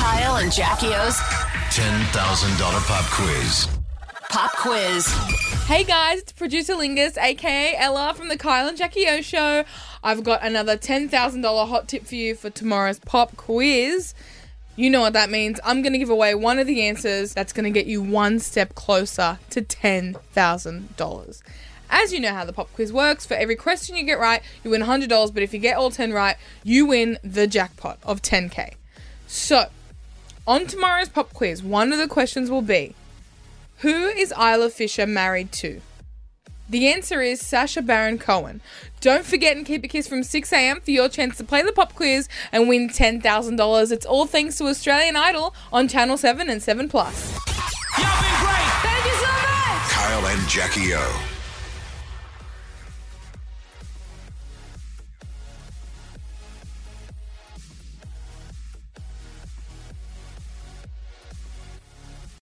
Kyle and Jackie O's $10,000 pop quiz. pop quiz. Hey guys, it's producer Lingus, aka Ella from the Kyle and Jackie O show. I've got another $10,000 hot tip for you for tomorrow's pop quiz. You know what that means. I'm going to give away one of the answers that's going to get you one step closer to $10,000. As you know how the pop quiz works, for every question you get right, you win $100, but if you get all 10 right, you win the jackpot of 10k. So, on tomorrow's pop quiz, one of the questions will be Who is Isla Fisher married to? The answer is Sacha Baron Cohen. Don't forget and keep it KIIS from 6 a.m. for your chance to play the pop quiz and win $10,000. It's all thanks to Australian Idol on Channel 7 and 7 Plus. Kyle and Jackie O.